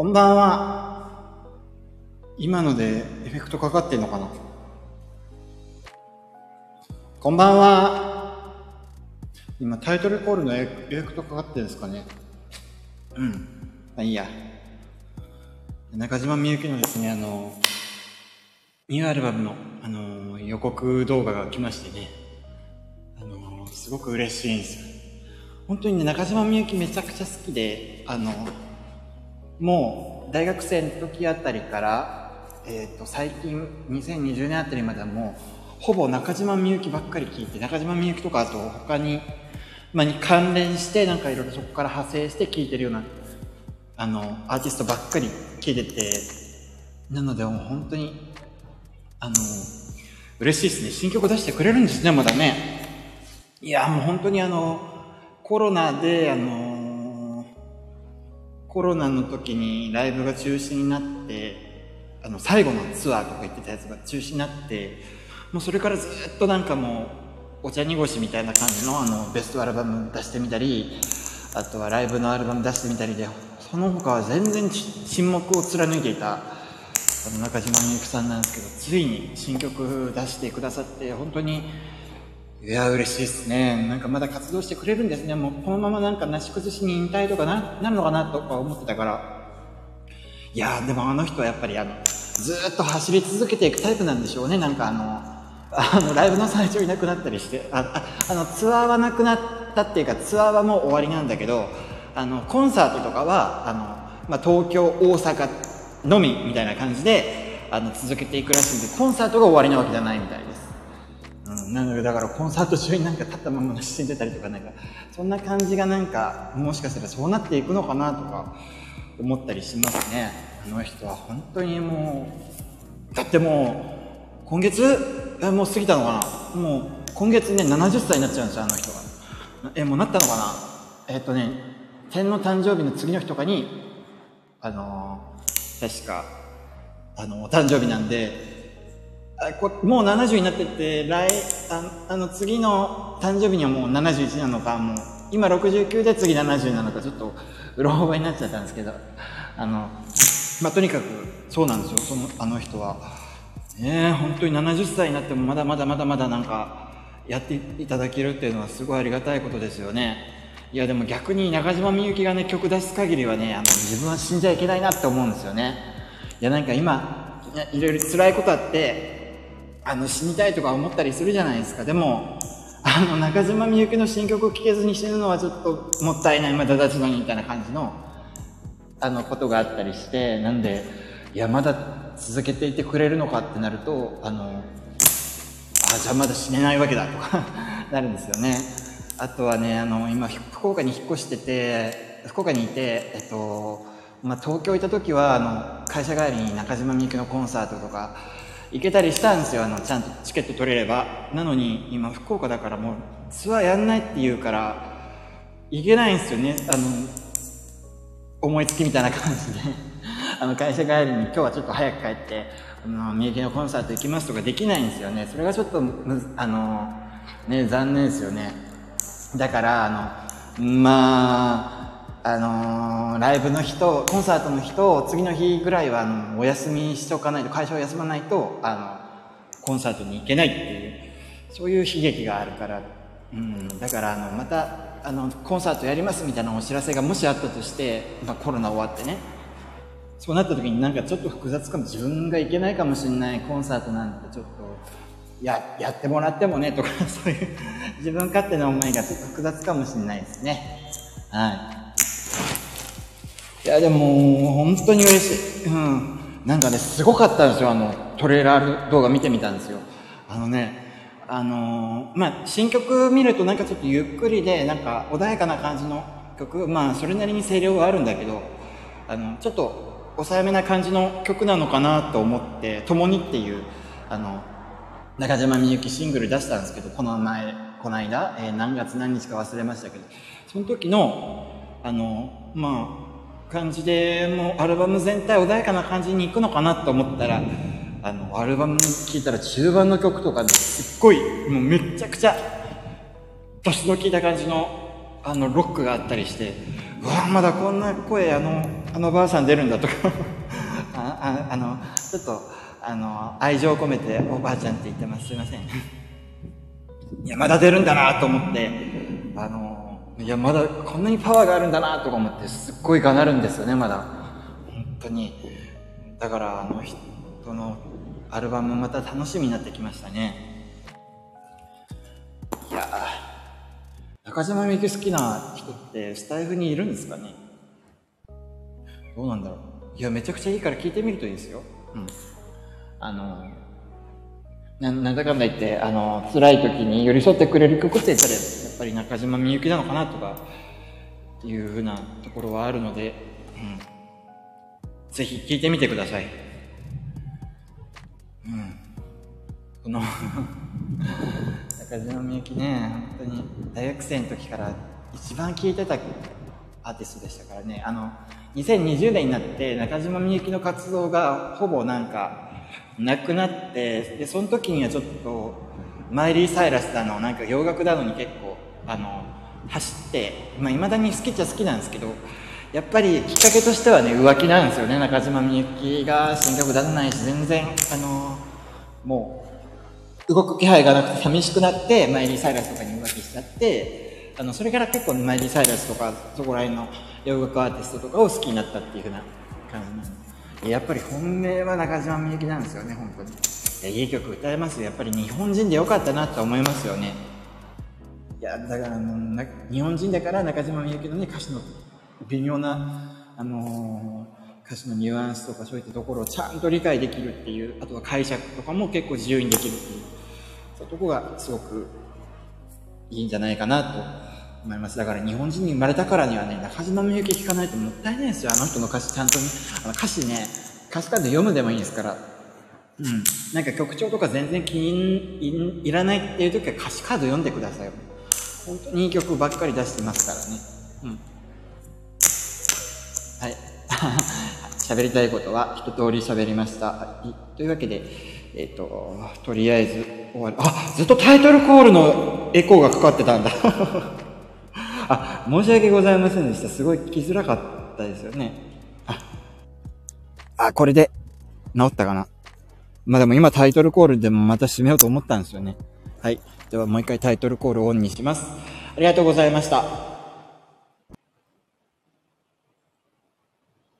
こんばんは。今のでエフェクトかかってんのかな？こんばんは。今タイトルコールのエフェクトかかってるんですかね？うん。まあいいや。中島みゆきのですね、あの、ニューアルバムの、あの、予告動画が来ましてね、あの、すごく嬉しいんですよ。本当にね、中島みゆきめちゃくちゃ好きで、あの、もう大学生の時あたりから、えっ、と、最近、2020年あたりまではもう、ほぼ中島みゆきばっかり聞いて、中島みゆきとかあと他に、まあ、に関連して、なんかいろいろそこから派生して聞いてるような、あの、アーティストばっかり聞いてて、なのでもう本当に、あの、嬉しいですね。新曲出してくれるんですね、まだね。いや、もう本当にあの、コロナで、あの、コロナの時にライブが中止になって、あの、最後のツアーとか言ってたやつが中止になって、もうそれからずっとなんかもう、お茶濁しみたいな感じのあの、ベストアルバム出してみたり、あとはライブのアルバム出してみたりで、その他は全然沈黙を貫いていた、あの中島みゆきさんなんですけど、ついに新曲出してくださって、本当に、いや、嬉しいですね。なんかまだ活動してくれるんですね。もうこのままなんかなし崩しに引退とかな、なるのかなとか思ってたから。いや、でもあの人はやっぱりあの、ずーっと走り続けていくタイプなんでしょうね。なんかあの、あの、ライブの最中いなくなったりして、あ、ああの、ツアーはなくなったっていうか、ツアーはもう終わりなんだけど、あの、コンサートとかは、あの、まあ、東京、大阪のみみたいな感じで、あの、続けていくらしいんで、コンサートが終わりなわけじゃないみたいです。なのでだからコンサート中になんか立ったまま死んでたりとかなんかそんな感じがなんかもしかしたらそうなっていくのかなとか思ったりしますね。あの人は本当にもうだってもう今月えもう過ぎたのかな？もう今月ね70歳になっちゃうんですよあの人が。えもうなったのかな？えっとね天皇誕生日の次の日とかにあのー確かあのお誕生日なんでもう70になってて来ああの次の誕生日にはもう71なのかもう今69で次70なのかちょっとうろ覚えになっちゃったんですけどあのまあとにかくそうなんですよそのあの人は。ねえ本当に70歳になってもまだまだまだまだなんかやっていただけるっていうのはすごいありがたいことですよね。いやでも逆に中島みゆきがね曲出す限りはねあの自分は死んじゃいけないなって思うんですよね。いやなんか今いろいろ辛いことあってあの死にたいとか思ったりするじゃないですか。でもあの中島みゆきの新曲を聴けずに死ぬのはちょっともったいない。まだ立ちのにみたいな感じのあのことがあったりしてなんでいやまだ続けていてくれるのかってなるとあのあじゃあまだ死ねないわけだとか なるんですよね。あとはねあの今福岡に引っ越してて福岡にいてえっとまあ、東京いた時はあの会社帰りに中島みゆきのコンサートとか行けたりしたんですよ。あのちゃんとチケット取れれば。なのに今福岡だからもうツアーやんないって言うから行けないんですよね。あの思いつきみたいな感じで。あの会社帰りに今日はちょっと早く帰ってあのみゆきのコンサート行きますとかできないんですよね。それがちょっとあのね残念ですよね。だからあのまああのーライブの日とコンサートの日と次の日ぐらいはあのお休みしておかないと会社を休まないとあのコンサートに行けないっていうそういう悲劇があるから、うん、だからあのまたあのコンサートやりますみたいなお知らせがもしあったとして、まあ、コロナ終わってねそうなった時になんかちょっと複雑かも自分が行けないかもしれないコンサートなんてちょっとややってもらってもねとかそういう自分勝手な思いがちょっと複雑かもしれないですね。はい。いや、でも、本当に嬉しい。うん。なんかね、すごかったんですよ。あの、トレーラー動画見てみたんですよ。あのね、あのーまあ、新曲見るとなんかちょっとゆっくりで、なんか穏やかな感じの曲、まあ、それなりに声量はあるんだけど、あの、ちょっと抑えめな感じの曲なのかなと思って、共にっていう、あの、中島みゆきシングル出したんですけど、この前、この間、えー何月何日か忘れましたけど、その時の、あの、まあ、感じで、もうアルバム全体穏やかな感じに行くのかなと思ったら、あの、アルバム聴いたら中盤の曲とかね、すっごい、もうめちゃくちゃ、年の効いた感じの、あの、ロックがあったりして、うわまだこんな声あのあのばあさん出るんだとか あああのちょっとあの愛情を込めておばあちゃんって言ってます。すいません。いやまだ出るんだなと思ってあのいやまだこんなにパワーがあるんだなとか思ってすっごいがなるんですよねまだ。本当に。だからあの人のアルバムまた楽しみになってきましたね。いや中島みゆき好きな人ってスタイフにいるんですかね？どうなんだろう。いやめちゃくちゃいいから聞いてみるといいですよ。うん。あのななんだかんだ言ってあの辛い時に寄り添ってくれる曲って言ったらやっぱり中島みゆきなのかなとかいうふうなところはあるので、うん、ぜひ聴いてみてください。うん、この 中島みゆきね本当に大学生の時から一番聴いてたアーティストでしたからね。あの2020年になって中島みゆきの活動がほぼなんかなくなってでその時にはちょっとマイリー・サイラスだのなんか洋楽だのに結構あの走っていまあ、未だに好きっちゃ好きなんですけどやっぱりきっかけとしてはね浮気なんですよね。中島みゆきが新曲出さないし全然あのもう動く気配がなくて寂しくなってマイリー・サイラスとかに浮気しちゃってあのそれから結構マイリー・サイラスとかそこら辺の洋楽アーティストとかを好きになったっていうふうな感じなんです。やっぱり本命は中島みゆきなんですよね、本当に。いい曲歌えます。やっぱり日本人でよかったなと思いますよね。いや、だからあの、日本人だから中島みゆきのね、歌詞の微妙な、あのー、歌詞のニュアンスとかそういったところをちゃんと理解できるっていう、あとは解釈とかも結構自由にできるっていう、そういうとこがすごくいいんじゃないかなと思います。だから日本人に生まれたからにはね、中島みゆき聴かないともったいないですよ。あの人の歌詞ちゃんとね、あの歌詞ね、歌詞カード読むでもいいですから。うん。なんか曲調とか全然気にいらないっていう時は歌詞カード読んでください。本当にいい曲ばっかり出してますからね。うん。はい。喋りたいことは一通り喋りました。はい。というわけで、えっ、ー、と、とりあえず終わる。あ、ずっとタイトルコールのエコーがかかってたんだ。あ、申し訳ございませんでした。すごい聞きづらかったですよね。あ、あ、これで治ったかな。まあでも今タイトルコールでもまた締めようと思ったんですよね。はい。ではもう一回タイトルコールをオンにします。ありがとうございました。